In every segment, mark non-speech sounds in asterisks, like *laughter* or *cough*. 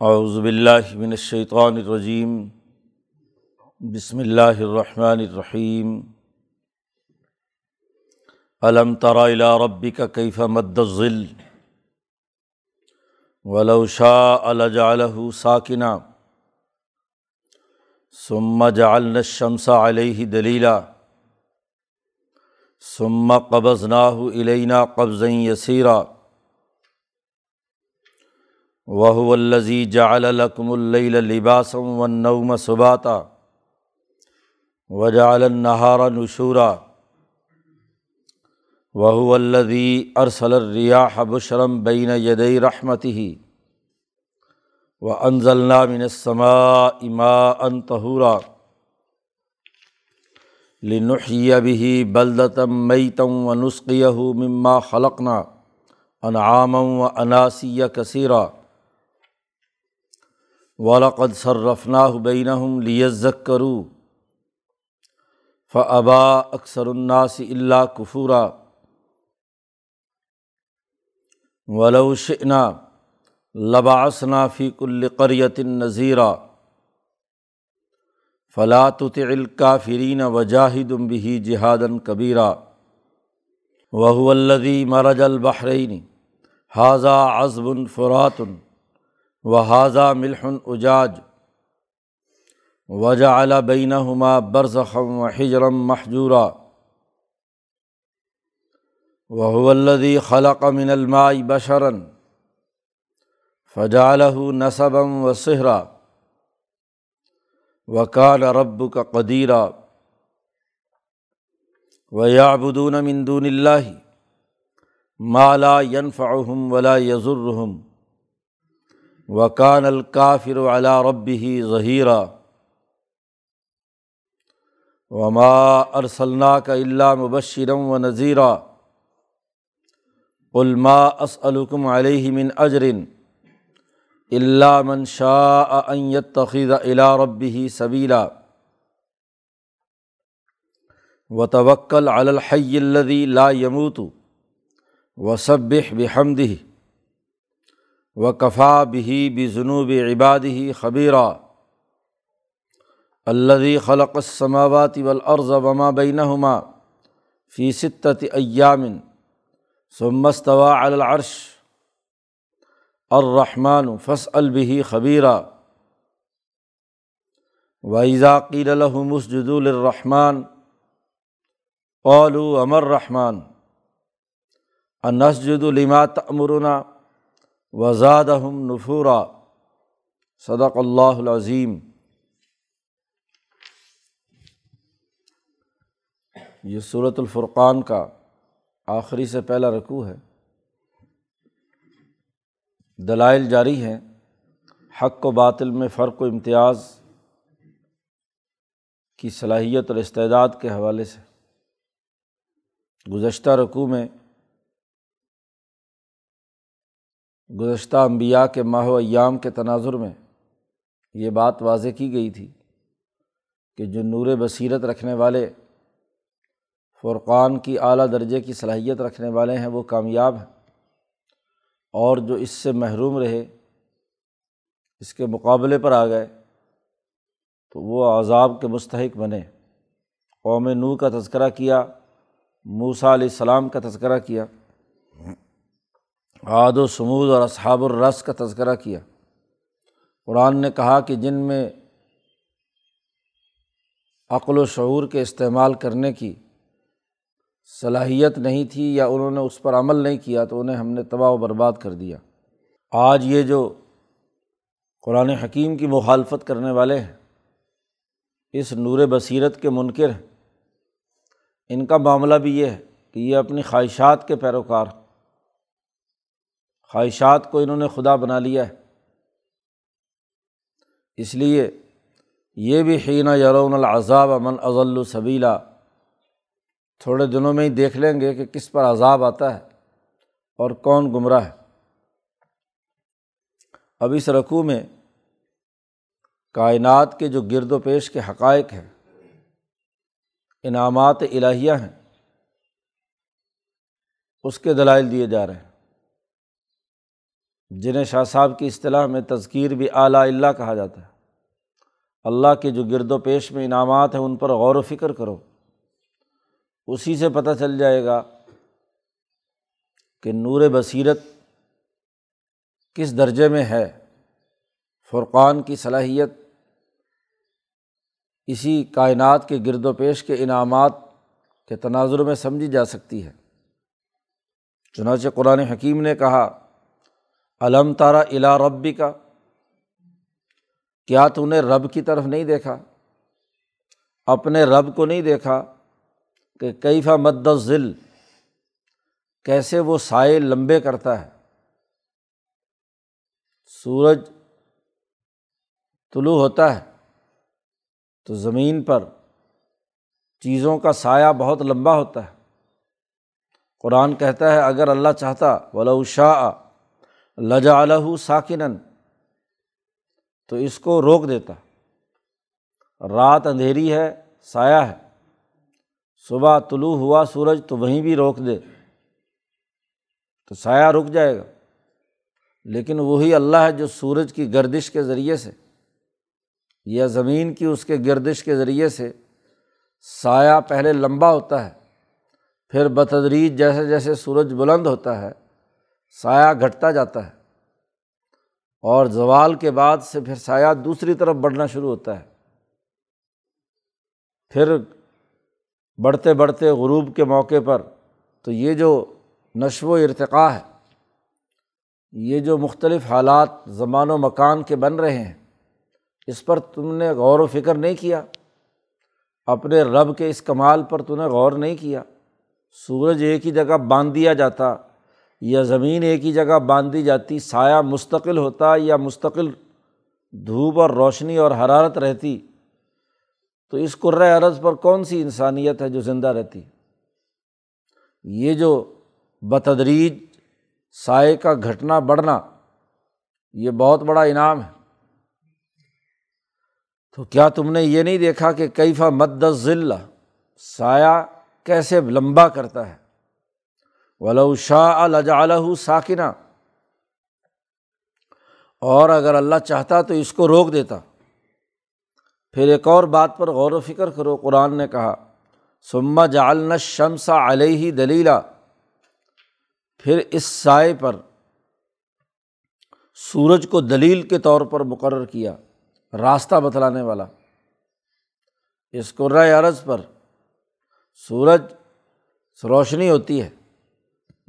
اعوذ باللہ من الشیطان الرجیم، بسم اللہ الرحمن الرحیم۔ علم تر الى ربک کیف مد الظل؟ ولو شاء لجعله ساکنا۔ ثم جعلنا الشمس علیہ دلیلا۔ ثم قبضناه الینا قبضا یسیرا۔ وہ الزی جعل لکم اللیل لباسم والنوم سباتا وجعل النہار نشورا وہ الذی ارسل الریاح بشرم بین یدی رحمتہ و انزلنا من السماء ماء طہورا لنحیی به بلدة میتا ونسقیہ مما خلقنا انعاما و اناسی کثیرا ولقد صرفناہ بینہم لیزک کرو فعبا اکثر الناس اللہ کفورا ولو شئنا لبعثنا فی کل قریت نذیرا فلا الکافرین وجاہد به جہادا کبیرا وهو الذی مرج البحرین حاذا عذب فرات و حاضہ ملحن اجاج وجا اعلیٰ بین ہما برزخم و حجرم محجورہ وہ الدی خلق من الماء بشرن فجالہ نصبم و صحرا وکال رب کا قدیرہ و یابدون من دون اللہ مالا ینفعہم ولا یضرہم وکان الکافر علا ربی ظہیرہ وما ارسلنا کا اللہ مبشرم و نذیرہ علما اسلکم علیہ من اجرن اللہ من شاء ان يتخذ الى ربه سبیلا و توکل علی الحی الذی لا يموت وسبح بحمدہ و کفا بھی بھی جنوب عباد ہی خبیرہ الدی خلق السماوات والارض وما بینہما فی ستت ایامن ثم استوى على العرش الرحمن فاسأل به خبیرہ وإذا قيل لهم اسجدوا للرحمن قالوا امر رحمٰن انسجد لما تأمرنا وزاد ہم نفورا، صدق اللہ العظیم۔ یہ صورت الفرقان کا آخری سے پہلا رقوع ہے۔ دلائل جاری ہیں۔ حق و باطل میں فرق و امتیاز کی صلاحیت اور استعداد کے حوالے سے۔ گزشتہ رقوع میں گزشتہ انبیاء کے ماہ و ایام کے تناظر میں یہ بات واضح کی گئی تھی کہ جو نور بصیرت رکھنے والے، فرقان کی اعلیٰ درجے کی صلاحیت رکھنے والے ہیں، وہ کامیاب ہیں۔ اور جو اس سے محروم رہے، اس کے مقابلے پر آ گئے، تو وہ عذاب کے مستحق بنے۔ قوم نو کا تذکرہ کیا موسا علیہ السلام کا تذکرہ کیا۔ عاد و سمود اور اصحاب الرس کا تذکرہ کیا۔ قرآن نے کہا کہ جن میں عقل و شعور کے استعمال کرنے کی صلاحیت نہیں تھی یا انہوں نے اس پر عمل نہیں کیا تو انہیں ہم نے تباہ و برباد کر دیا۔ آج یہ جو قرآن حکیم کی مخالفت کرنے والے ہیں، اس نور بصیرت کے منکر ہیں۔ ان کا معاملہ بھی یہ ہے کہ یہ اپنی خواہشات کے پیروکار خواہشات کو انہوں نے خدا بنا لیا ہے۔ اس لیے یہ بھی حین یرون العذاب امن اضل صبیلا تھوڑے دنوں میں ہی دیکھ لیں گے کہ کس پر عذاب آتا ہے اور کون گمراہ ہے۔ اب اس رقوع میں کائنات کے جو گرد و پیش کے حقائق ہیں، انعامات الہیہ ہیں، اس کے دلائل دیے جا رہے ہیں۔ جنہیں شاہ صاحب کی اصطلاح میں تذکیر بھی اعلیٰ اللہ کہا جاتا ہے۔ اللہ کے جو گرد و پیش میں انعامات ہیں ان پر غور و فکر کرو۔ اسی سے پتہ چل جائے گا کہ نور بصیرت کس درجے میں ہے۔ فرقان کی صلاحیت، اسی کائنات کے گرد و پیش کے انعامات کے تناظر میں سمجھی جا سکتی ہے۔ چنانچہ قرآن حکیم نے کہا علم تارا الا ربی کا کیا تو نے رب کی طرف نہیں دیکھا؟ اپنے رب کو نہیں دیکھا کہ کیفا مد ذل کیسے وہ سائے لمبے کرتا ہے؟ سورج طلوع ہوتا ہے تو زمین پر چیزوں کا سایہ بہت لمبا ہوتا ہے۔ قرآن کہتا ہے، اگر اللہ چاہتا ولا شاہ لجا الہ ساکن تو اس کو روک دیتا۔ رات اندھیری ہے، سایہ ہے۔ صبح طلوع ہوا، سورج تو وہیں بھی روک دے۔ تو سایہ رک جائے گا۔ لیکن وہی اللہ ہے جو سورج کی گردش کے ذریعے سے یا زمین کی اس کے گردش کے ذریعے سے سایہ پہلے لمبا ہوتا ہے، پھر بتدریج جیسے جیسے سورج بلند ہوتا ہے سایہ گھٹتا جاتا ہے اور زوال کے بعد سے پھر سایہ دوسری طرف بڑھنا شروع ہوتا ہے۔ پھر بڑھتے بڑھتے غروب کے موقع پر تو یہ جو نشو و ارتقاء ہے، یہ جو مختلف حالات زمان و مکان کے بن رہے ہیں، اس پر تم نے غور و فکر نہیں کیا۔ اپنے رب کے اس کمال پر تم نے غور نہیں کیا۔ سورج ایک ہی جگہ باندھ دیا جاتا۔ یا زمین ایک ہی جگہ باندھی جاتی، سایہ مستقل ہوتا یا مستقل دھوپ اور روشنی اور حرارت رہتی، تو اس قرۂۂ عرض پر کون سی انسانیت ہے جو زندہ رہتی؟ یہ جو بتدریج سائے کا گھٹنا بڑھنا، یہ بہت بڑا انعام ہے۔ تو کیا تم نے یہ نہیں دیکھا کہ کیفا مد ذلہ سایہ کیسے لمبا کرتا ہے؟ ولو شاہ الجالہ ساکنہ اور اگر اللہ چاہتا تو اس کو روک دیتا۔ پھر ایک اور بات پر غور و فکر کرو، قرآن نے کہا سما جالن شمسا علیہ دلیلا پھر اس سائے پر سورج کو دلیل کے طور پر مقرر کیا، راستہ بتلانے والا۔ اس قرۂۂ عرض پر سورج روشنی ہوتی ہے۔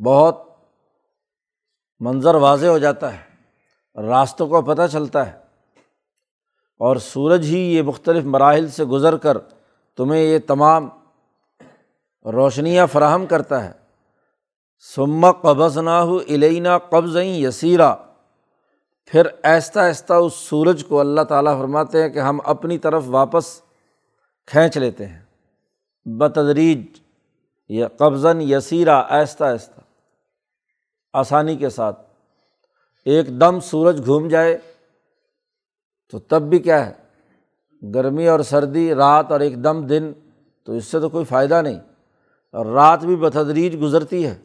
بہت منظر واضح ہو جاتا ہے، راستوں کو پتہ چلتا ہے۔ اور سورج ہی یہ مختلف مراحل سے گزر کر تمہیں یہ تمام روشنیاں فراہم کرتا ہے۔ سما قبض نہ ہو علینہ قبض یسیرا پھر ایستا ایستا اس سورج کو اللہ تعالیٰ فرماتے ہیں کہ ہم اپنی طرف واپس کھینچ لیتے ہیں۔ بتدریج یا قبضاً یسیرا ایستا ایستا آسانی کے ساتھ۔ ایک دم سورج گھوم جائے تو تب بھی کیا ہے؟ گرمی اور سردی، رات اور ایک دم دن، تو اس سے تو کوئی فائدہ نہیں۔ اور رات بھی بتدریج گزرتی ہے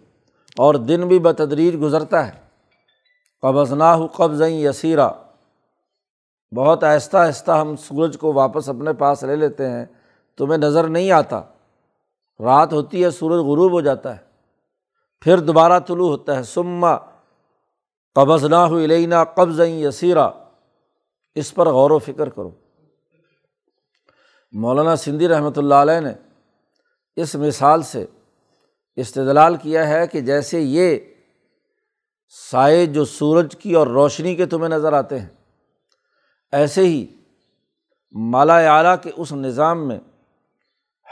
اور دن بھی بتدریج گزرتا ہے۔ قبض نہ ہو قبض یسیرا۔ بہت آہستہ آہستہ ہم سورج کو واپس اپنے پاس لے لیتے ہیں، تمہیں نظر نہیں آتا۔ رات ہوتی ہے، سورج غروب ہو جاتا ہے۔ پھر دوبارہ طلوع ہوتا ہے۔ سما قبض نہ ہو علینا قبض یسیرا۔ اس پر غور و فکر کرو۔ مولانا سندھی رحمۃ اللہ علیہ نے اس مثال سے استدلال کیا ہے کہ جیسے یہ سائے جو سورج کی اور روشنی کے تمہیں نظر آتے ہیں، ایسے ہی مالا اعلیٰ کے اس نظام میں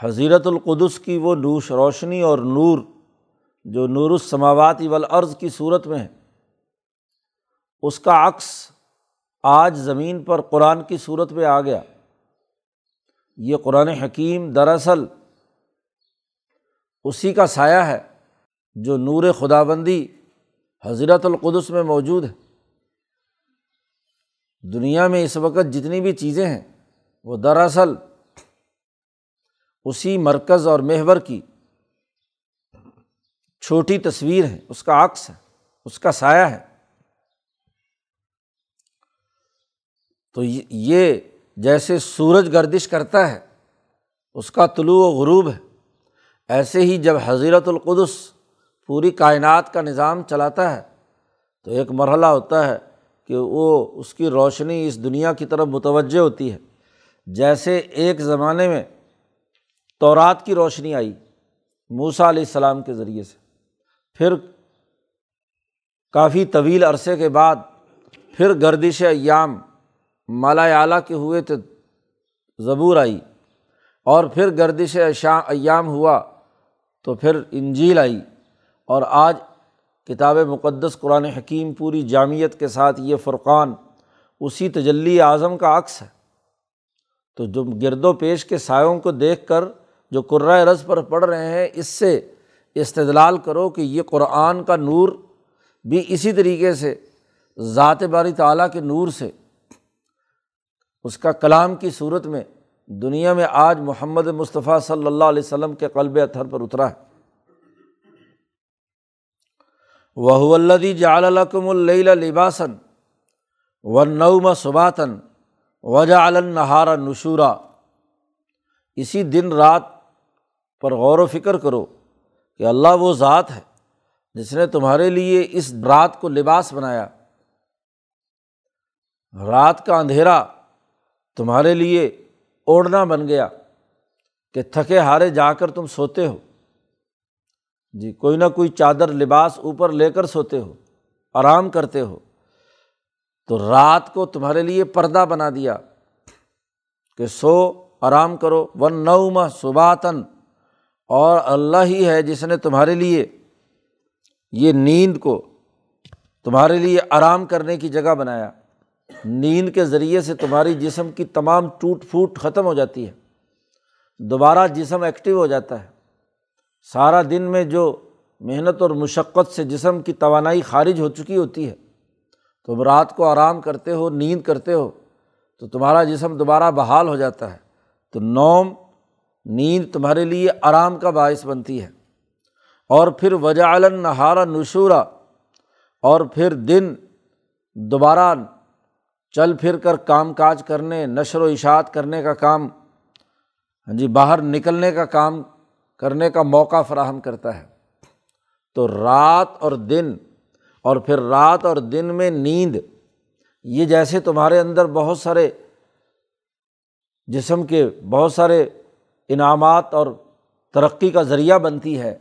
حضیرت القدس کی وہ نوش روشنی اور نور جو نور السماواتی والارض کی صورت میں ہے، اس کا عکس آج زمین پر قرآن کی صورت میں آ گیا۔ یہ قرآن حکیم دراصل اسی کا سایہ ہے جو نور خدا بندی حضرت القدس میں موجود ہے۔ دنیا میں اس وقت جتنی بھی چیزیں ہیں، وہ دراصل اسی مرکز اور مہور کی چھوٹی تصویر ہے، اس کا عکس ہے، اس کا سایہ ہے۔ تو یہ جیسے سورج گردش کرتا ہے، اس کا طلوع و غروب ہے۔ ایسے ہی جب حضیرت القدس پوری کائنات کا نظام چلاتا ہے، تو ایک مرحلہ ہوتا ہے کہ وہ اس کی روشنی اس دنیا کی طرف متوجہ ہوتی ہے۔ جیسے ایک زمانے میں تورات کی روشنی آئی موسا علیہ السلام کے ذریعے سے۔ پھر کافی طویل عرصے کے بعد پھر گردش ایام مالا اعلیٰ کے ہوئے تو زبور آئی اور پھر گردش ایام ہوا تو پھر انجیل آئی اور آج کتاب مقدس قرآن حکیم پوری جامعت کے ساتھ یہ فرقان اسی تجلی اعظم کا عکس ہے۔ تو جو گرد و پیش کے سایوں کو دیکھ کر جو قرۂۂ رض پر پڑھ رہے ہیں، اس سے استدلال کرو کہ یہ قرآن کا نور بھی اسی طریقے سے، ذات باری تعلیٰ کے نور سے، اس کا کلام کی صورت میں دنیا میں آج محمد مصطفیٰ صلی اللہ علیہ وسلم کے قلب اتھر پر اترا ہے۔ وہ الدی جالکم اللہ لباسن و نعم صباتن وجا النہارا نشورا۔ اسی دن رات پر غور و فکر کرو کہ اللہ وہ ذات ہے جس نے تمہارے لیے اس رات کو لباس بنایا۔ رات کا اندھیرا تمہارے لیے اوڑھنا بن گیا کہ تھکے ہارے جا کر تم سوتے ہو۔ جی کوئی نہ کوئی چادر لباس اوپر لے کر سوتے ہو، آرام کرتے ہو۔ تو رات کو تمہارے لیے پردہ بنا دیا کہ سو، آرام کرو۔ ون نعما صباتن اور اللہ ہی ہے جس نے تمہارے لیے یہ نیند کو تمہارے لیے آرام کرنے کی جگہ بنایا۔ نیند کے ذریعے سے تمہاری جسم کی تمام ٹوٹ پھوٹ ختم ہو جاتی ہے۔ دوبارہ جسم ایکٹیو ہو جاتا ہے۔ سارا دن میں جو محنت اور مشقت سے جسم کی توانائی خارج ہو چکی ہوتی ہے۔ تو رات کو آرام کرتے ہو، نیند کرتے ہو، تو تمہارا جسم دوبارہ بحال ہو جاتا ہے۔ تو نوم نیند تمہارے لیے آرام کا باعث بنتی ہے۔ اور پھر وجا علن نہارا نشورا، اور پھر دن دوبارہ چل پھر کر کام کاج کرنے، نشر و اشاعت کرنے کا کام ہاں جی باہر نکلنے کا کام کرنے کا موقع فراہم کرتا ہے۔ تو رات اور دن، اور پھر رات اور دن میں نیند، یہ جیسے تمہارے اندر بہت سارے جسم کے بہت سارے انعامات اور ترقی کا ذریعہ بنتی ہے،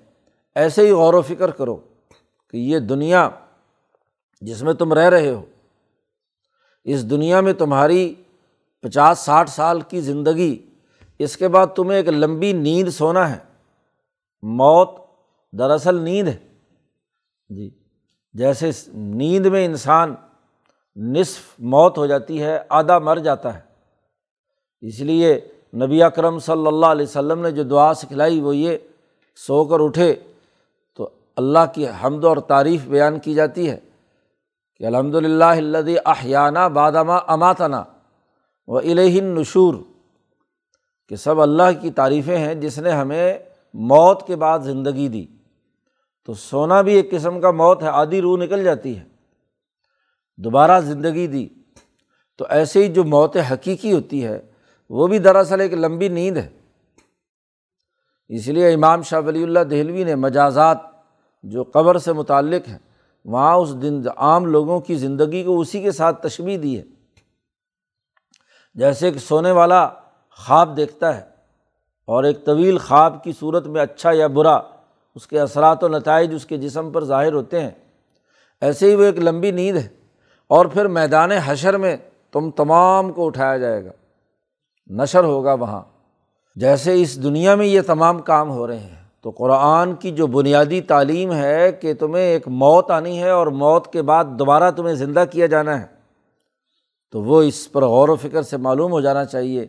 ایسے ہی غور و فکر کرو کہ یہ دنیا جس میں تم رہ رہے ہو، اس دنیا میں تمہاری پچاس ساٹھ سال کی زندگی، اس کے بعد تمہیں ایک لمبی نیند سونا ہے۔ موت دراصل نیند ہے۔ جی جیسے نیند میں انسان نصف موت ہو جاتی ہے، آدھا مر جاتا ہے۔ اس لیے نبی اکرم صلی اللہ علیہ وسلم نے جو دعا سکھلائی وہ یہ، سو کر اٹھے تو اللہ کی حمد اور تعریف بیان کی جاتی ہے کہ الحمد للہ اللہ احیانہ بادامہ اماتنا و الہن نشور کہ سب اللہ کی تعریفیں ہیں جس نے ہمیں موت کے بعد زندگی دی۔ تو سونا بھی ایک قسم کا موت ہے، آدھی روح نکل جاتی ہے۔ دوبارہ زندگی دی۔ تو ایسے ہی جو موت حقیقی ہوتی ہے وہ بھی دراصل ایک لمبی نیند ہے۔ اس لیے امام شاہ ولی اللہ دہلوی نے مجازات جو قبر سے متعلق ہے وہاں اس دن عام لوگوں کی زندگی کو اسی کے ساتھ تشبیح دی ہے۔ جیسے کہ سونے والا خواب دیکھتا ہے اور ایک طویل خواب کی صورت میں اچھا یا برا، اس کے اثرات و نتائج اس کے جسم پر ظاہر ہوتے ہیں۔ ایسے ہی وہ ایک لمبی نیند ہے اور پھر میدان حشر میں تم تمام کو اٹھایا جائے گا۔ نشر ہوگا وہاں۔ جیسے اس دنیا میں یہ تمام کام ہو رہے ہیں، تو قرآن کی جو بنیادی تعلیم ہے کہ تمہیں ایک موت آنی ہے اور موت کے بعد دوبارہ تمہیں زندہ کیا جانا ہے، تو وہ اس پر غور و فکر سے معلوم ہو جانا چاہیے۔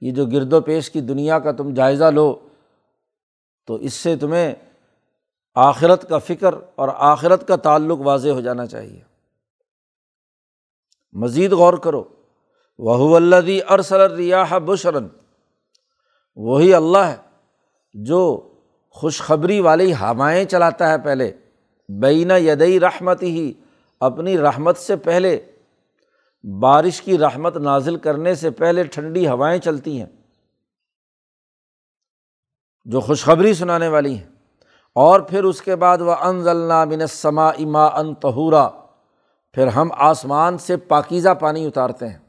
یہ جو گرد و پیش کی دنیا کا تم جائزہ لو، تو اس سے تمہیں آخرت کا فکر اور آخرت کا تعلق واضح ہو جانا چاہیے۔ مزید غور کرو۔ وہ اللہ ارسل ریاح بشرن وہی اللہ ہے جو خوشخبری والی ہوائیں چلاتا ہے پہلے۔ بینہ یدئی رحمت ہی اپنی رحمت سے پہلے۔ بارش کی رحمت نازل کرنے سے پہلے ٹھنڈی ہوائیں چلتی ہیں۔ جو خوشخبری سنانے والی ہیں۔ اور پھر اس کے بعد وہ انضلنا بن سما اما ان پھر ہم آسمان سے پاکیزہ پانی اتارتے ہیں۔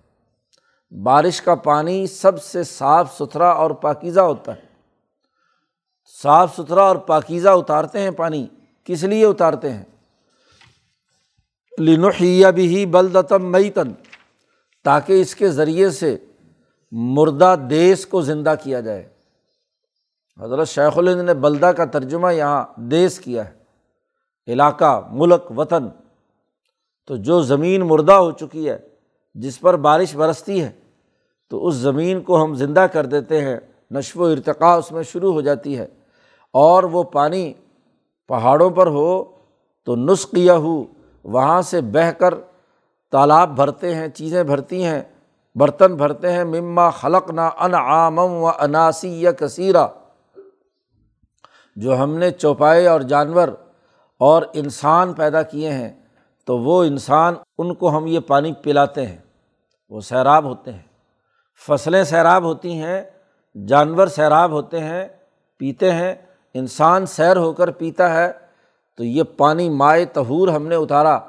بارش کا پانی سب سے صاف ستھرا اور پاکیزہ ہوتا ہے۔ صاف ستھرا اور پاکیزہ اتارتے ہیں پانی۔ کس لیے اتارتے ہیں؟ لنحیہ بھی بلدتم میتن تاکہ اس کے ذریعے سے مردہ دیس کو زندہ کیا جائے۔ حضرت شیخ الند نے بلدہ کا ترجمہ یہاں دیس کیا ہے۔ علاقہ، ملک، وطن۔ تو جو زمین مردہ ہو چکی ہے جس پر بارش برستی ہے، تو اس زمین کو ہم زندہ کر دیتے ہیں، نشو و ارتقاء اس میں شروع ہو جاتی ہے۔ اور وہ پانی پہاڑوں پر ہو، تو نسخیہ ہو وہاں سے بہہ کر تالاب بھرتے ہیں، چیزیں بھرتی ہیں، برتن بھرتے ہیں۔ مما خلق نہ ان عامم و اناسی یا کثیرہ جو ہم نے چوپائے اور جانور اور انسان پیدا کیے ہیں۔ تو وہ انسان ان کو ہم یہ پانی پلاتے ہیں، وہ سیراب ہوتے ہیں۔ فصلیں سیراب ہوتی ہیں، جانور سیراب ہوتے ہیں، پیتے ہیں، انسان سیر ہو کر پیتا ہے، تو یہ پانی مائع تہور ہم نے اتارا۔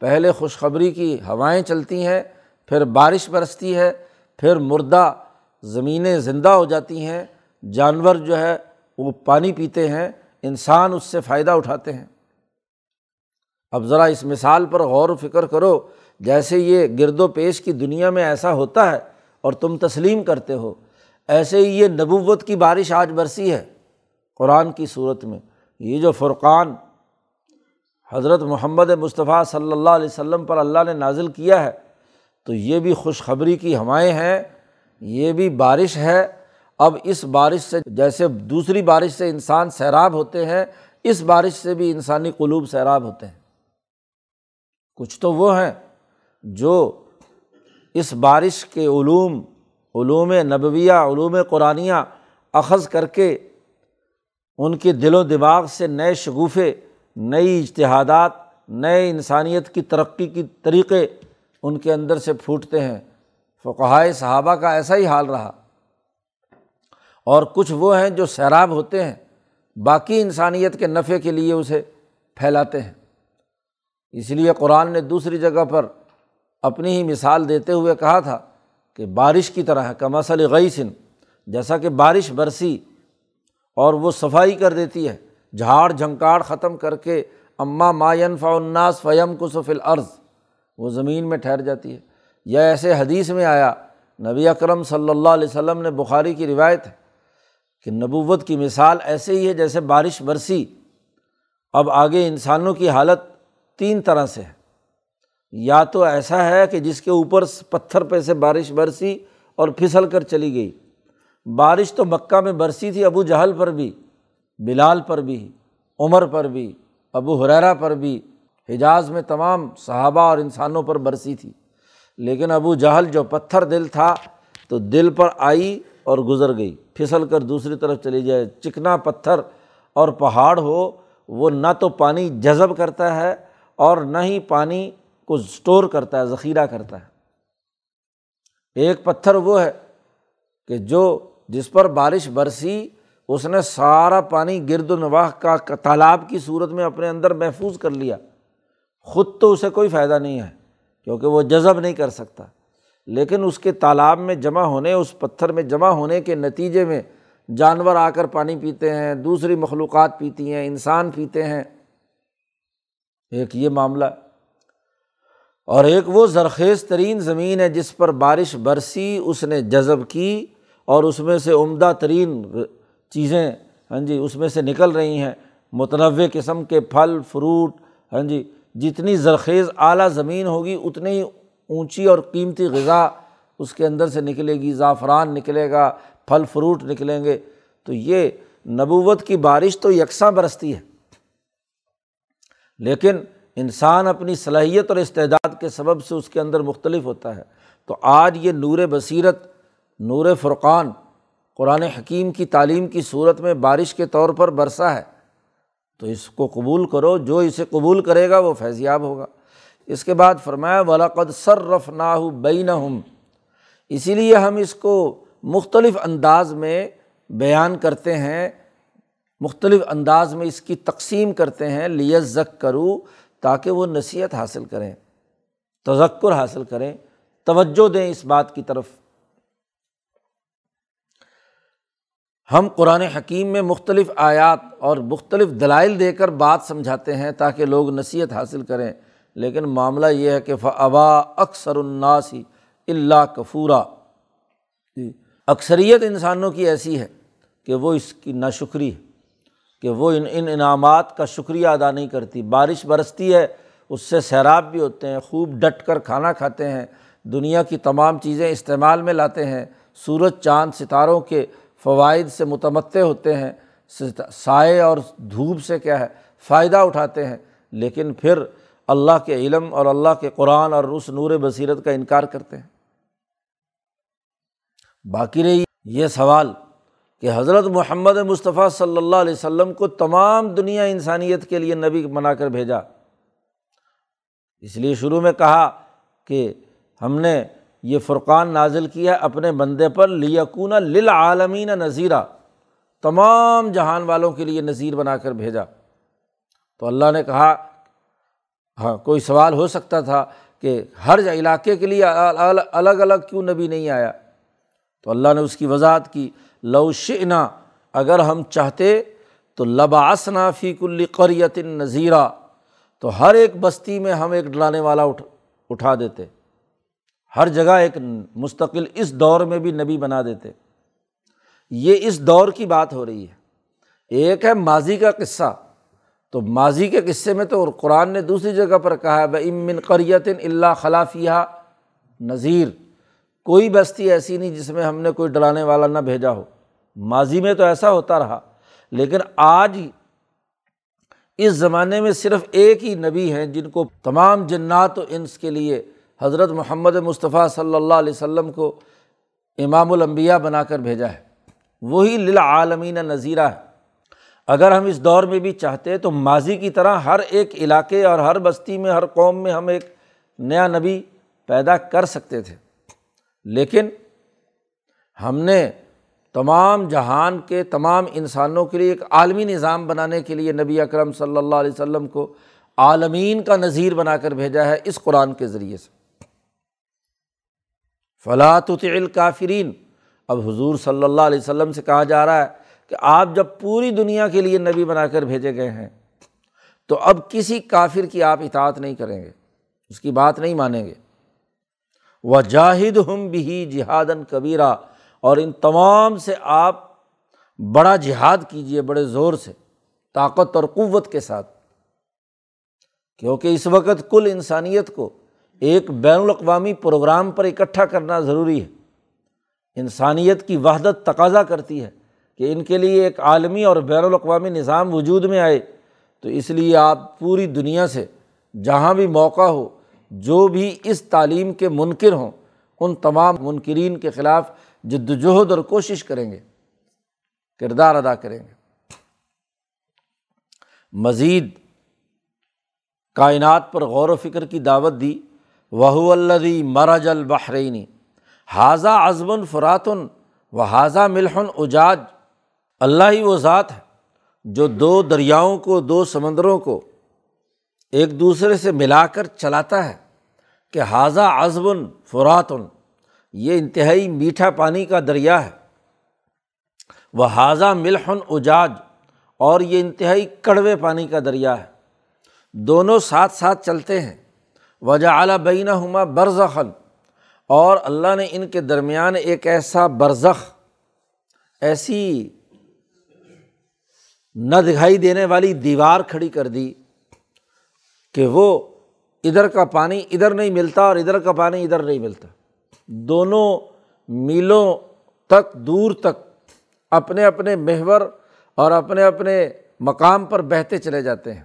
پہلے خوشخبری کی ہوائیں چلتی ہیں، پھر بارش برستی ہے، پھر مردہ زمینیں زندہ ہو جاتی ہیں۔ جانور جو ہے، وہ پانی پیتے ہیں، انسان اس سے فائدہ اٹھاتے ہیں۔ اب ذرا اس مثال پر غور و فکر کرو، جیسے یہ گرد و پیش کی دنیا میں ایسا ہوتا ہے اور تم تسلیم کرتے ہو، ایسے ہی یہ نبوت کی بارش آج برسی ہے۔ قرآن کی صورت میں یہ جو فرقان حضرت محمد مصطفیٰ صلی اللہ علیہ وسلم پر اللہ نے نازل کیا ہے، تو یہ بھی خوشخبری کی ہوائیں ہیں، یہ بھی بارش ہے۔ اب اس بارش سے جیسے دوسری بارش سے انسان سیراب ہوتے ہیں، اس بارش سے بھی انسانی قلوب سیراب ہوتے ہیں۔ کچھ تو وہ ہیں جو اس بارش کے علوم علوم نبویہ، علوم قرآنیہ اخذ کر کے ان کے دل و دماغ سے نئے شگوفے، نئی اجتہادات، نئے انسانیت کی ترقی کی طریقے ان کے اندر سے پھوٹتے ہیں۔ فقہائے صحابہ کا ایسا ہی حال رہا۔ اور کچھ وہ ہیں جو سیراب ہوتے ہیں، باقی انسانیت کے نفع کے لیے اسے پھیلاتے ہیں۔ اس لیے قرآن نے دوسری جگہ پر اپنی ہی مثال دیتے ہوئے کہا تھا کہ بارش کی طرح ہے کمسل غیسن جیسا کہ بارش برسی اور وہ صفائی کر دیتی ہے، جھاڑ جھنکاڑ ختم کر کے اماں ماین فناس فیم کسفل عرض وہ زمین میں ٹھہر جاتی ہے۔ یا ایسے حدیث میں آیا، نبی اکرم صلی اللہ علیہ وسلم نے بخاری کی روایت ہے کہ نبوت کی مثال ایسے ہی ہے جیسے بارش برسی۔ اب آگے انسانوں کی حالت تین طرح سے ہے یا تو ایسا ہے کہ جس کے اوپر پتھر پہ سے بارش برسی اور پھسل کر چلی گئی۔ بارش تو مکہ میں برسی تھی، ابو جہل پر بھی، بلال پر بھی، عمر پر بھی، ابو حریرا پر بھی۔ حجاز میں تمام صحابہ اور انسانوں پر برسی تھی۔ لیکن ابو جہل جو پتھر دل تھا تو دل پر آئی اور گزر گئی۔ پھسل کر دوسری طرف چلی جائے۔ چکنا پتھر اور پہاڑ ہو، وہ نہ تو پانی جذب کرتا ہے اور نہ ہی پانی کو اسٹور کرتا ہے، ذخیرہ کرتا ہے۔ ایک پتھر وہ ہے کہ جو جس پر بارش برسی، اس نے سارا پانی گرد و نواح کا تالاب کی صورت میں اپنے اندر محفوظ کر لیا۔ خود تو اسے کوئی فائدہ نہیں ہے، کیونکہ وہ جذب نہیں کر سکتا۔ لیکن اس کے تالاب میں جمع ہونے، اس پتھر میں جمع ہونے کے نتیجے میں جانور آ کر پانی پیتے ہیں، دوسری مخلوقات پیتی ہیں، انسان پیتے ہیں۔ ایک یہ معاملہ۔ اور ایک وہ زرخیز ترین زمین ہے جس پر بارش برسی، اس نے جذب کی اور اس میں سے عمدہ ترین چیزیں ہاں جی اس میں سے نکل رہی ہیں۔ متنوع قسم کے پھل، فروٹ ہاں جی جتنی زرخیز اعلیٰ زمین ہوگی، اتنی اونچی اور قیمتی غذا اس کے اندر سے نکلے گی۔ زعفران نکلے گا، پھل، فروٹ نکلیں گے۔ تو یہ نبوت کی بارش تو یکساں برستی ہے۔ لیکن انسان اپنی صلاحیت اور استعداد کے سبب سے اس کے اندر مختلف ہوتا ہے۔ تو آج یہ نور بصیرت، نور فرقان، قرآن حکیم کی تعلیم کی صورت میں بارش کے طور پر برسا ہے، تو اس کو قبول کرو، جو اسے قبول کرے گا وہ فیضیاب ہوگا۔ اس کے بعد فرمایا ولاقد صرف ناہو بین اسی لیے ہم اس کو مختلف انداز میں بیان کرتے ہیں۔ مختلف انداز میں اس کی تقسیم کرتے ہیں لیت زک کرو تاکہ وہ نصیحت حاصل کریں، تذکر حاصل کریں، توجہ دیں اس بات کی طرف۔ ہم قرآن حکیم میں مختلف آیات اور مختلف دلائل دے کر بات سمجھاتے ہیں تاکہ لوگ نصیحت حاصل کریں، لیکن معاملہ یہ ہے کہ فعبا اکثر الناسی اللہ کفورا جی، اکثریت انسانوں کی ایسی ہے کہ وہ اس کی ناشکری ہے۔ کہ وہ ان ان انعامات کا شکریہ ادا نہیں کرتی۔ بارش برستی ہے، اس سے سیراب بھی ہوتے ہیں، خوب ڈٹ کر کھانا کھاتے ہیں، دنیا کی تمام چیزیں استعمال میں لاتے ہیں۔ سورج، چاند، ستاروں کے فوائد سے متمد ہوتے ہیں۔ سائے اور دھوپ سے کیا ہے، فائدہ اٹھاتے ہیں۔ لیکن پھر اللہ کے علم اور اللہ کے قرآن اور اس نور بصیرت کا انکار کرتے ہیں۔ باقی رہی یہ سوال کہ حضرت محمد مصطفیٰ صلی اللہ علیہ وسلم کو تمام دنیا انسانیت کے لیے نبی بنا کر بھیجا۔ اس لیے شروع میں کہا کہ ہم نے یہ فرقان نازل کیا اپنے بندے پر لیکون للعالمین نذیرہ تمام جہان والوں کے لیے نذیر بنا کر بھیجا۔ تو اللہ نے کہا ہاں کوئی سوال ہو سکتا تھا کہ ہر علاقے کے لیے الگ الگ کیوں نبی نہیں آیا؟ تو اللہ نے اس کی وضاحت کی۔ لوشنا اگر ہم چاہتے تو لباسنا فی کل قریت نذیرہ تو ہر ایک بستی میں ہم ایک ڈلانے والا اٹھ، اٹھا دیتے۔ ہر جگہ ایک مستقل اس دور میں بھی نبی بنا دیتے۔ یہ اس دور کی بات ہو رہی ہے۔ ایک ہے ماضی کا قصہ۔ تو ماضی کے قصے میں تو قرآن نے دوسری جگہ پر کہا ہے بہ امن قریت اللہ خلافیہ نذیر کوئی بستی ایسی نہیں جس میں ہم نے کوئی ڈرانے والا نہ بھیجا ہو۔ ماضی میں تو ایسا ہوتا رہا، لیکن آج اس زمانے میں صرف ایک ہی نبی ہیں جن کو تمام جنات و انس کے لیے حضرت محمد مصطفیٰ صلی اللہ علیہ وسلم کو امام الانبیاء بنا کر بھیجا ہے۔ وہی للعالمین نذیرہ ہے۔ اگر ہم اس دور میں بھی چاہتے تو ماضی کی طرح ہر ایک علاقے اور ہر بستی میں، ہر قوم میں ہم ایک نیا نبی پیدا کر سکتے تھے۔ لیکن ہم نے تمام جہان کے تمام انسانوں کے لیے ایک عالمی نظام بنانے کے لیے نبی اکرم صلی اللہ علیہ وسلم کو عالمین کا نظیر بنا کر بھیجا ہے اس قرآن کے ذریعے سے۔ فلاط الکافرین اب حضور صلی اللہ علیہ وسلم سے کہا جا رہا ہے کہ آپ جب پوری دنیا کے لیے نبی بنا کر بھیجے گئے ہیں، تو اب کسی کافر کی آپ اطاعت نہیں کریں گے، اس کی بات نہیں مانیں گے۔ وہ جاہد ہم بھی جہادن کبیرہ اور ان تمام سے آپ بڑا جہاد کیجیے بڑے زور سے، طاقت اور قوت کے ساتھ۔ کیونکہ اس وقت کل انسانیت کو ایک بین الاقوامی پروگرام پر اکٹھا کرنا ضروری ہے۔ انسانیت کی وحدت تقاضا کرتی ہے کہ ان کے لیے ایک عالمی اور بین الاقوامی نظام وجود میں آئے۔ تو اس لیے آپ پوری دنیا سے جہاں بھی موقع ہو، جو بھی اس تعلیم کے منکر ہوں، ان تمام منکرین کے خلاف جد وجہد اور کوشش کریں گے، کردار ادا کریں گے۔ مزید کائنات پر غور و فکر کی دعوت دی وہ الدی مراج البحرینی حاضہ ازمن فراتن و حاضہ ملحن اجاج۔ اللہ ہی وہ ذات ہے جو دو دریاؤں کو، دو سمندروں کو ایک دوسرے سے ملا کر چلاتا ہے، کہ حاضہ ازمن فراتن یہ انتہائی میٹھا پانی کا دریا ہے۔ وہ حاضہ ملحن اجاج، اور یہ انتہائی کڑوے پانی کا دریا ہے۔ دونوں ساتھ ساتھ چلتے ہیں۔ وجہ اعلیٰ بینہ ہما برزخن اور اللہ نے ان کے درمیان ایک ایسا برزخ، ایسی نہ دکھائی دینے والی دیوار کھڑی کر دی کہ وہ ادھر کا پانی ادھر نہیں ملتا اور ادھر کا پانی ادھر نہیں ملتا۔ دونوں میلوں تک دور تک اپنے اپنے محور اور اپنے اپنے مقام پر بہتے چلے جاتے ہیں۔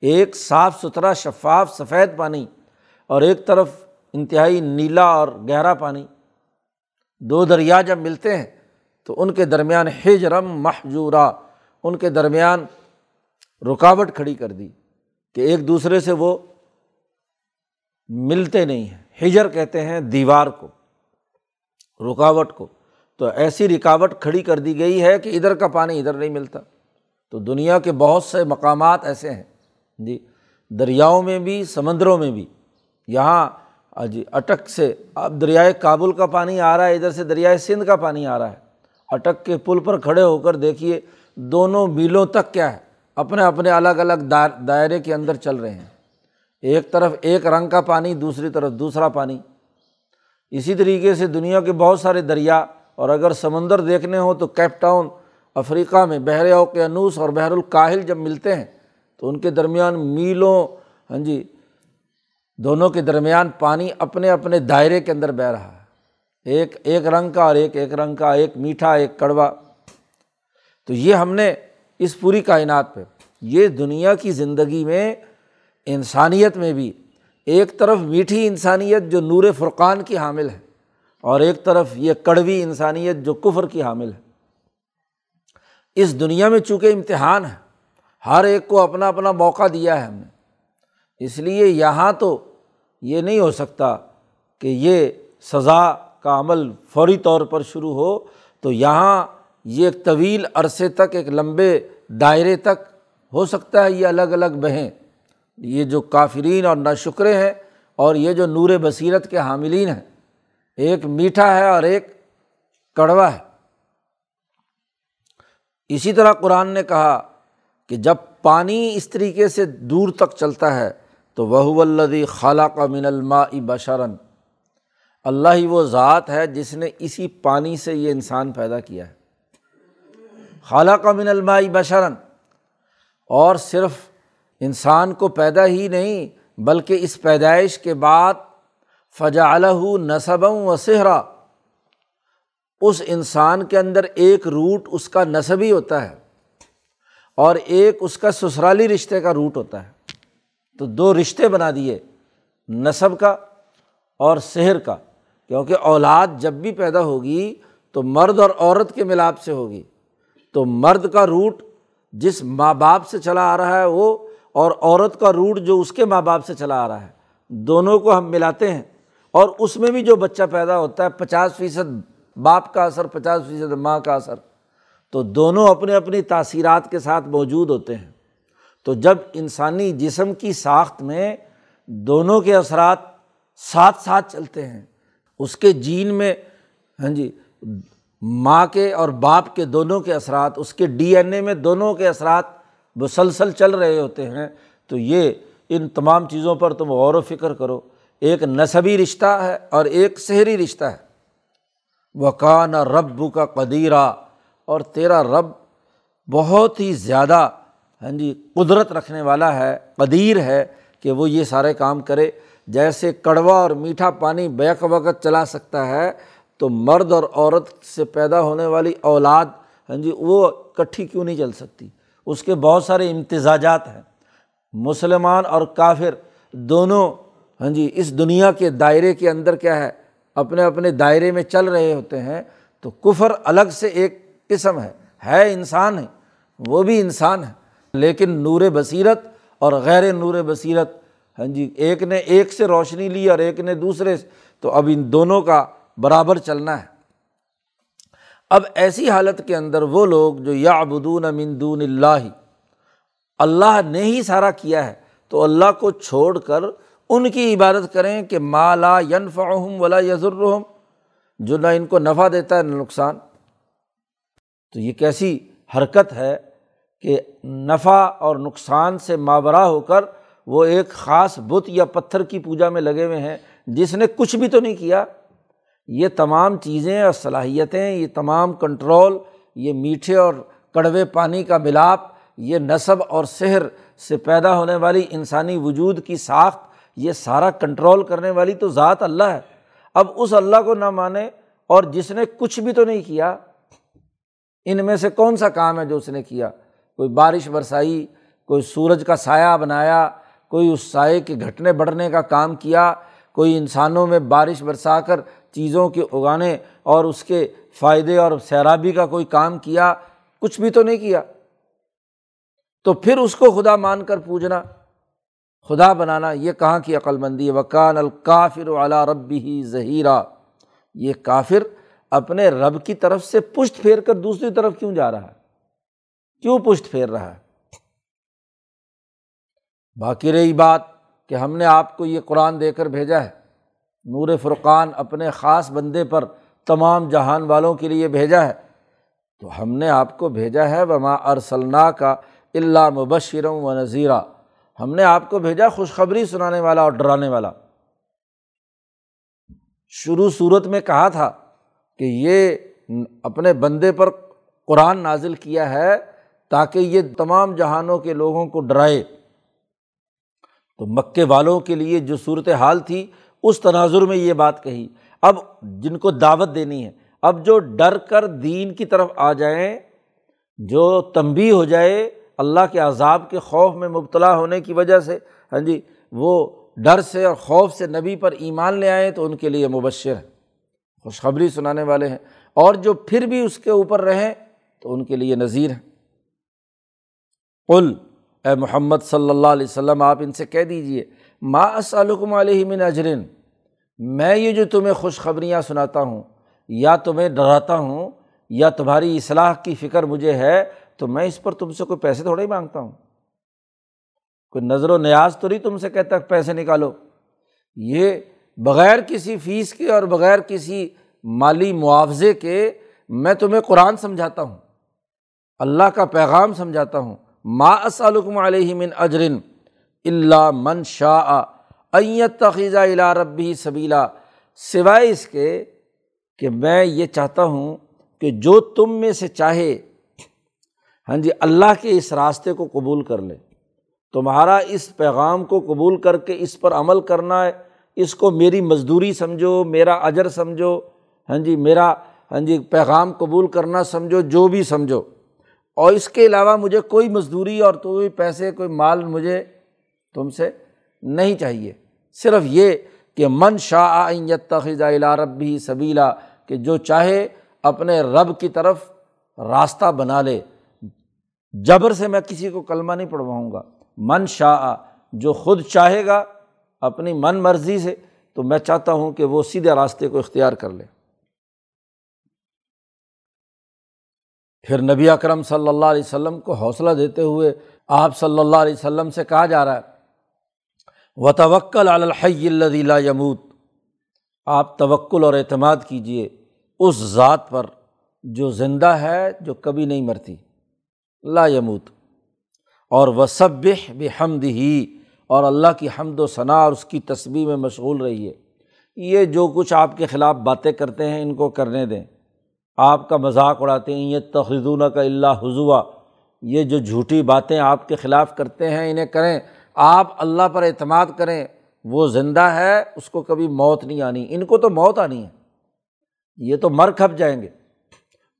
ایک صاف ستھرا شفاف سفید پانی اور ایک طرف انتہائی نیلا اور گہرا پانی۔ دو دریا جب ملتے ہیں تو ان کے درمیان ہجرم محجورہ، ان کے درمیان رکاوٹ کھڑی کر دی کہ ایک دوسرے سے وہ ملتے نہیں ہیں۔ ہجر کہتے ہیں دیوار کو، رکاوٹ کو۔ تو ایسی رکاوٹ کھڑی کر دی گئی ہے کہ ادھر کا پانی ادھر نہیں ملتا۔ تو دنیا کے بہت سے مقامات ایسے ہیں۔ جی دریاؤں میں بھی، سمندروں میں بھی۔ یہاں جی اٹک سے اب دریائے کابل کا پانی آ رہا ہے، ادھر سے دریائے سندھ کا پانی آ رہا ہے۔ اٹک کے پل پر کھڑے ہو کر دیکھیے، دونوں میلوں تک کیا ہے؟ اپنے اپنے الگ الگ دائرے کے اندر چل رہے ہیں۔ ایک طرف ایک رنگ کا پانی، دوسری طرف دوسرا پانی۔ اسی طریقے سے دنیا کے بہت سارے دریا، اور اگر سمندر دیکھنے ہوں تو کیپ ٹاؤن، افریقہ میں بحر اوقیانوس اور بحر الکاہل جب ملتے ہیں، تو ان کے درمیان میلوں ہاں جی دونوں کے درمیان پانی اپنے اپنے دائرے کے اندر بہہ رہا ہے۔ ایک ایک رنگ کا اور ایک ایک رنگ کا، ایک میٹھا، ایک کڑوا۔ تو یہ ہم نے اس پوری کائنات پہ، یہ دنیا کی زندگی میں انسانیت میں بھی ایک طرف میٹھی انسانیت جو نور فرقان کی حامل ہے اور ایک طرف یہ کڑوی انسانیت جو کفر کی حامل ہے۔ اس دنیا میں چونکہ امتحان ہے، ہر ایک کو اپنا اپنا موقع دیا ہے ہم نے۔ اس لیے یہاں تو یہ نہیں ہو سکتا کہ یہ سزا کا عمل فوری طور پر شروع ہو، تو یہاں یہ ایک طویل عرصے تک، ایک لمبے دائرے تک ہو سکتا ہے یہ الگ الگ بہیں۔ یہ جو کافرین اور ناشکرے ہیں اور یہ جو نور بصیرت کے حاملین ہیں، ایک میٹھا ہے اور ایک کڑوا ہے۔ اسی طرح قرآن نے کہا کہ جب پانی اس طریقے سے دور تک چلتا ہے، تو وہ الدی خالہ کا من الما بشرن اللہ ہی وہ ذات ہے جس نے اسی پانی سے یہ انسان پیدا کیا ہے۔ خالہ کا من الما بشرن اور صرف انسان کو پیدا ہی نہیں، بلکہ اس پیدائش کے بعد فجا الح نصبوں و صحرا، اس انسان کے اندر ایک روٹ اس کا نصبی ہوتا ہے اور ایک اس کا سسرالی رشتے کا روٹ ہوتا ہے۔ تو دو رشتے بنا دیے نصب کا اور سحر کا، کیونکہ اولاد جب بھی پیدا ہوگی تو مرد اور عورت کے ملاپ سے ہوگی۔ تو مرد کا روٹ جس ماں باپ سے چلا آ رہا ہے، وہ اور عورت کا روٹ جو اس کے ماں باپ سے چلا آ رہا ہے، دونوں کو ہم ملاتے ہیں۔ اور اس میں بھی جو بچہ پیدا ہوتا ہے، پچاس فیصد باپ کا اثر، پچاس فیصد ماں کا اثر۔ تو دونوں اپنے اپنی تاثیرات کے ساتھ موجود ہوتے ہیں۔ تو جب انسانی جسم کی ساخت میں دونوں کے اثرات ساتھ ساتھ چلتے ہیں، اس کے جین میں ہاں جی ماں کے اور باپ کے دونوں کے اثرات، اس کے ڈی این اے میں دونوں کے اثرات مسلسل چل رہے ہوتے ہیں، تو یہ ان تمام چیزوں پر تم غور و فکر کرو۔ ایک نصبی رشتہ ہے اور ایک شہری رشتہ ہے۔ وکان رب کا قدیرہ اور تیرا رب بہت ہی زیادہ ہاں جی قدرت رکھنے والا ہے، قدیر ہے کہ وہ یہ سارے کام کرے۔ جیسے کڑوا اور میٹھا پانی بیک وقت چلا سکتا ہے، تو مرد اور عورت سے پیدا ہونے والی اولاد ہاں جی وہ کٹھی کیوں نہیں چل سکتی؟ اس کے بہت سارے امتزاجات ہیں۔ مسلمان اور کافر دونوں ہاں جی اس دنیا کے دائرے کے اندر کیا ہے، اپنے اپنے دائرے میں چل رہے ہوتے ہیں۔ تو کفر الگ سے ایک قسم ہے ہے انسان ہے وہ بھی انسان ہے۔ لیکن نور بصیرت اور غیر نور بصیرت ہاں جی ایک نے ایک سے روشنی لی اور ایک نے دوسرے سے، تو اب ان دونوں کا برابر چلنا ہے۔ اب ایسی حالت کے اندر وہ لوگ جو یا ابدون امندون اللہ اللہ نے ہی سارا کیا ہے، تو اللہ کو چھوڑ کر ان کی عبادت کریں کہ مالا ینف ولا یزرحم جو نہ ان کو نفع دیتا ہے نہ نقصان۔ تو یہ کیسی حرکت ہے کہ نفع اور نقصان سے مابرہ ہو کر وہ ایک خاص بت یا پتھر کی پوجا میں لگے ہوئے ہیں، جس نے کچھ بھی تو نہیں کیا۔ یہ تمام چیزیں اور صلاحیتیں، یہ تمام کنٹرول، یہ میٹھے اور کڑوے پانی کا ملاپ، یہ نصب اور سحر سے پیدا ہونے والی انسانی وجود کی ساخت، یہ سارا کنٹرول کرنے والی تو ذات اللہ ہے۔ اب اس اللہ کو نہ مانے اور جس نے کچھ بھی تو نہیں کیا، ان میں سے کون سا کام ہے جو اس نے کیا؟ کوئی بارش برسائی، کوئی سورج کا سایہ بنایا، کوئی اس سائے کے گھٹنے بڑھنے کا کام کیا، کوئی انسانوں میں بارش برسا کر چیزوں کے اگانے اور اس کے فائدے اور سیرابی کا کوئی کام کیا، کچھ بھی تو نہیں کیا۔ تو پھر اس کو خدا مان کر پوجنا، خدا بنانا، یہ کہاں کی عقل مندی ہے؟ وکان الکافر علا ربی ہی ظہیرہ یہ کافر اپنے رب کی طرف سے پشت پھیر کر دوسری طرف کیوں جا رہا ہے؟ کیوں پشت پھیر رہا ہے؟ باقی رہی بات کہ ہم نے آپ کو یہ قرآن دے کر بھیجا ہے۔ نور فرقان اپنے خاص بندے پر تمام جہان والوں کے لیے بھیجا ہے۔ تو ہم نے آپ کو بھیجا ہے، وما ارسلنا کا اللہ مبشروں و نذیرہ ہم نے آپ کو بھیجا خوشخبری سنانے والا اور ڈرانے والا۔ شروع صورت میں کہا تھا کہ یہ اپنے بندے پر قرآن نازل کیا ہے تاکہ یہ تمام جہانوں کے لوگوں کو ڈرائے۔ تو مکے والوں کے لیے جو صورت حال تھی اس تناظر میں یہ بات کہی۔ اب جن کو دعوت دینی ہے، اب جو ڈر کر دین کی طرف آ جائیں، جو تنبی ہو جائے اللہ کے عذاب کے خوف میں مبتلا ہونے کی وجہ سے ہاں جی وہ ڈر سے اور خوف سے نبی پر ایمان لے آئیں تو ان کے لیے مبشر ہے خوشخبری سنانے والے ہیں۔ اور جو پھر بھی اس کے اوپر رہیں تو ان کے لیے نذیر ہیں۔ قل، اے محمد صلی اللہ علیہ وسلم، آپ ان سے کہہ دیجیے ما اسلکم علیہ من اجرن میں یہ جو تمہیں خوشخبریاں سناتا ہوں، یا تمہیں ڈراتا ہوں، یا تمہاری اصلاح کی فکر مجھے ہے، تو میں اس پر تم سے کوئی پیسے تھوڑے ہی مانگتا ہوں۔ کوئی نظر و نیاز تو نہیں تم سے کہتا پیسے نکالو۔ یہ بغیر کسی فیس کے اور بغیر کسی مالی معاوضے کے میں تمہیں قرآن سمجھاتا ہوں۔ اللہ کا پیغام سمجھاتا ہوں۔ ما اسلکم علیہ من اجرن اللہ من شاہ ایت تخیزہ الا ربی سبیلا، سوائے اس کے کہ میں یہ چاہتا ہوں کہ جو تم میں سے چاہے ہاں جی اللہ کے اس راستے کو قبول کر لے۔ تمہارا اس پیغام کو قبول کر کے اس پر عمل کرنا ہے، اس کو میری مزدوری سمجھو، میرا اجر سمجھو ہاں جی میرا ہاں جی پیغام قبول کرنا سمجھو، جو بھی سمجھو۔ اور اس کے علاوہ مجھے کوئی مزدوری اور کوئی پیسے، کوئی مال مجھے تم سے نہیں چاہیے۔ صرف یہ کہ من شاہ تخذہ ربی سبیلا، کہ جو چاہے اپنے رب کی طرف راستہ بنا لے۔ جبر سے میں کسی کو کلمہ نہیں پڑھواؤں گا۔ من شاہ جو خود چاہے گا اپنی من مرضی سے، تو میں چاہتا ہوں کہ وہ سیدھے راستے کو اختیار کر لے۔ پھر نبی اکرم صلی اللہ علیہ وسلم کو حوصلہ دیتے ہوئے آپ صلی اللہ علیہ وسلم سے کہا جا رہا ہے و توکل الحی اللہ یمود آپ توکل اور اعتماد کیجیے اس ذات پر جو زندہ ہے، جو کبھی نہیں مرتی۔ لا یموت۔ اور وہ سب بحمد ہی اور اللہ کی حمد و ثناء اور اس کی تصویر میں مشغول رہی ہے یہ جو کچھ آپ کے خلاف باتیں کرتے ہیں، ان کو کرنے دیں۔ آپ کا مذاق اڑاتے ہیں یہ تخدون کا اللہ حضوا یہ جو جھوٹی باتیں آپ کے خلاف کرتے ہیں، انہیں کریں۔ آپ اللہ پر اعتماد کریں، وہ زندہ ہے، اس کو کبھی موت نہیں آنی۔ ان کو تو موت آنی ہے۔ یہ تو مر کھپ جائیں گے۔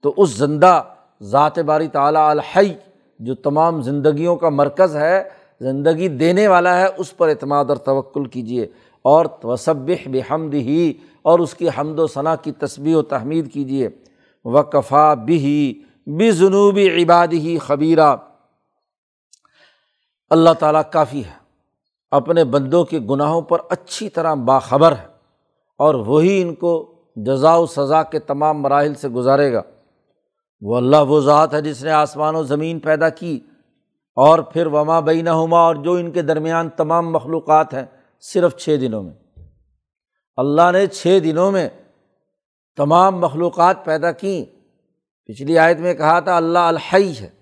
تو اس زندہ ذات باری تعلیٰ الحی جو تمام زندگیوں کا مرکز ہے، زندگی دینے والا ہے، اس پر اعتماد اور توکل کیجیے اور وصبح بحمد ہی اور اس کی حمد و ثناء کی تصبیح و تحمید کیجیے و کفا بھی بھی جنوبی عباد ہی خبیرہ۔ اللہ تعالیٰ کافی ہے، اپنے بندوں کے گناہوں پر اچھی طرح باخبر ہے اور وہی ان کو جزا و سزا کے تمام مراحل سے گزارے گا۔ وہ اللہ وہ ذات ہے جس نے آسمان و زمین پیدا کی اور پھر وما بین ہما اور جو ان کے درمیان تمام مخلوقات ہیں صرف چھ دنوں میں۔ اللہ نے چھ دنوں میں تمام مخلوقات پیدا کیں۔ پچھلی آیت میں کہا تھا، اللہ الحی ہے۔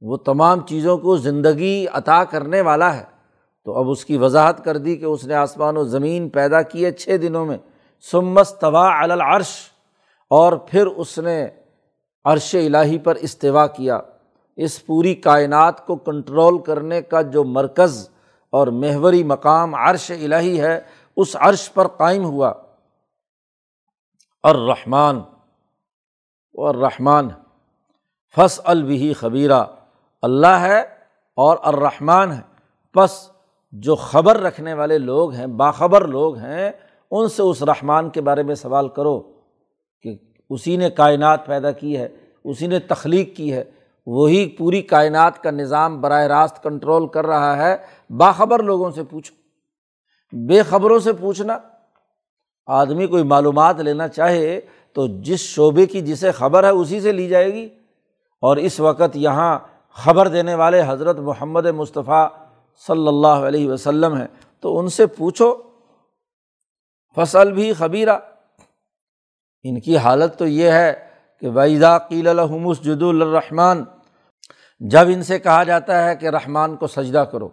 وہ تمام چیزوں کو زندگی عطا کرنے والا ہے۔ تو اب اس کی وضاحت کر دی کہ اس نے آسمان و زمین پیدا کیے چھ دنوں میں۔ سمس طوا العرش۔ اور پھر اس نے عرش الٰہی پر استوا کیا۔ اس پوری کائنات کو کنٹرول کرنے کا جو مرکز اور مہوری مقام عرش الٰہی ہے، اس عرش پر قائم ہوا۔ الرحمٰن۔ اور رحمان فص البی خبیرہ اللہ ہے اور الرحمٰن ہے۔ بس جو خبر رکھنے والے لوگ ہیں، باخبر لوگ ہیں، ان سے اس رحمان کے بارے میں سوال کرو کہ اسی نے کائنات پیدا کی ہے، اسی نے تخلیق کی ہے۔ وہی پوری کائنات کا نظام براہ راست کنٹرول کر رہا ہے۔ باخبر لوگوں سے پوچھو۔ بے خبروں سے پوچھنا۔ آدمی کوئی معلومات لینا چاہے تو جس شعبے کی جسے خبر ہے اسی سے لی جائے گی۔ اور اس وقت یہاں خبر دینے والے حضرت محمد مصطفیٰ صلی اللہ علیہ وسلم ہیں، تو ان سے پوچھو، فصل بھی خبیرہ۔ ان کی حالت تو یہ ہے کہ ویدا قیل الحمس جد الرحمٰن جب ان سے کہا جاتا ہے کہ رحمان کو سجدہ کرو،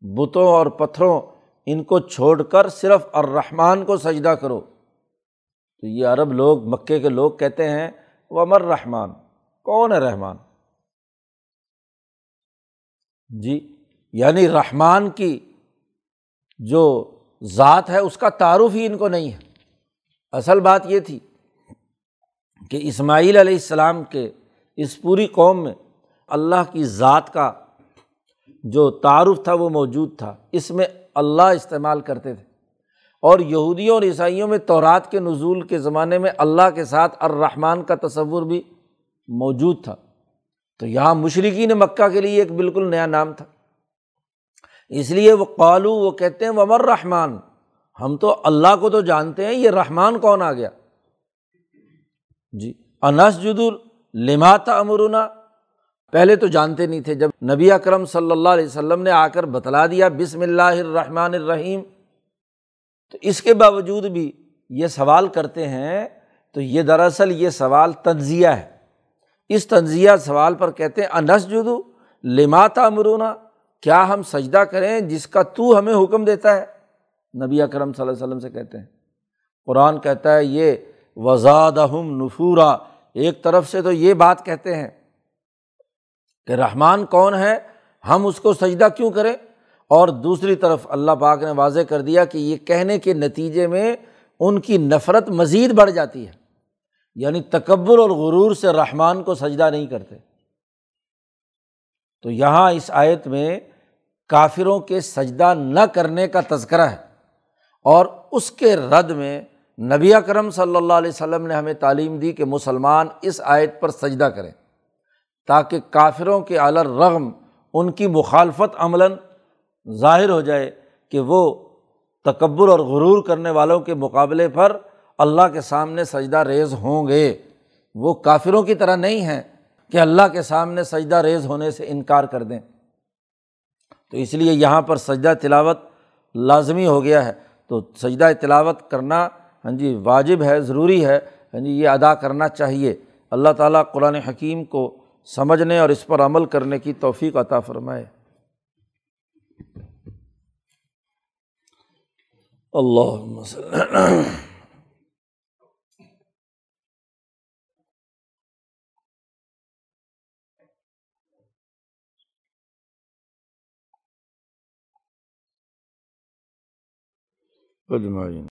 بتوں اور پتھروں ان کو چھوڑ کر صرف الرحمٰن کو سجدہ کرو۔ تو یہ عرب لوگ، مکے کے لوگ کہتے ہیں وہ امر رحمان کون ہے رحمان؟ جی یعنی رحمان کی جو ذات ہے، اس کا تعارف ہی ان کو نہیں ہے۔ اصل بات یہ تھی کہ اسماعیل علیہ السلام کے اس پوری قوم میں اللہ کی ذات کا جو تعارف تھا، وہ موجود تھا۔ اس میں اللہ استعمال کرتے تھے۔ اور یہودیوں اور عیسائیوں میں تورات کے نزول کے زمانے میں اللہ کے ساتھ الرحمٰن کا تصور بھی موجود تھا۔ تو یہاں مشرقین مکہ کے لیے ایک بالکل نیا نام تھا۔ اس لیے وہ قالو، وہ کہتے ہیں، ومر رحمان۔ ہم تو اللہ کو تو جانتے ہیں، یہ رحمان کون آ گیا؟ جی انس جد لماتا امرونا پہلے تو جانتے نہیں تھے، جب نبی اکرم صلی اللہ علیہ وسلم نے آ کر بتلا دیا، بسم اللہ الرحمٰن الرحیم۔ تو اس کے باوجود بھی یہ سوال کرتے ہیں، تو یہ دراصل یہ سوال تنزیہ ہے۔ اس تنزیہ سوال پر کہتے ہیں انس جدو لماتا امرونا کیا ہم سجدہ کریں جس کا تو ہمیں حکم دیتا ہے؟ نبی اکرم صلی اللہ علیہ وسلم سے کہتے ہیں۔ قرآن کہتا ہے، یہ وزاد ہم نفورا. ایک طرف سے تو یہ بات کہتے ہیں کہ رحمان کون ہے؟ ہم اس کو سجدہ کیوں کریں؟ اور دوسری طرف اللہ پاک نے واضح کر دیا کہ یہ کہنے کے نتیجے میں ان کی نفرت مزید بڑھ جاتی ہے۔ یعنی تکبر اور غرور سے رحمان کو سجدہ نہیں کرتے۔ تو یہاں اس آیت میں کافروں کے سجدہ نہ کرنے کا تذکرہ ہے اور اس کے رد میں نبی اکرم صلی اللہ علیہ وسلم نے ہمیں تعلیم دی کہ مسلمان اس آیت پر سجدہ کریں تاکہ کافروں کے اعلی رغم ان کی مخالفت عملاً ظاہر ہو جائے کہ وہ تکبر اور غرور کرنے والوں کے مقابلے پر اللہ کے سامنے سجدہ ریز ہوں گے۔ وہ کافروں کی طرح نہیں ہیں کہ اللہ کے سامنے سجدہ ریز ہونے سے انکار کر دیں۔ تو اس لیے یہاں پر سجدہ تلاوت لازمی ہو گیا ہے۔ تو سجدہ تلاوت کرنا ہاں جی واجب ہے، ضروری ہے۔ ہاں جی یہ ادا کرنا چاہیے۔ اللہ تعالیٰ قرآن حکیم کو سمجھنے اور اس پر عمل کرنے کی توفیق عطا فرمائے۔ اللہ *clears throat* اجمعین۔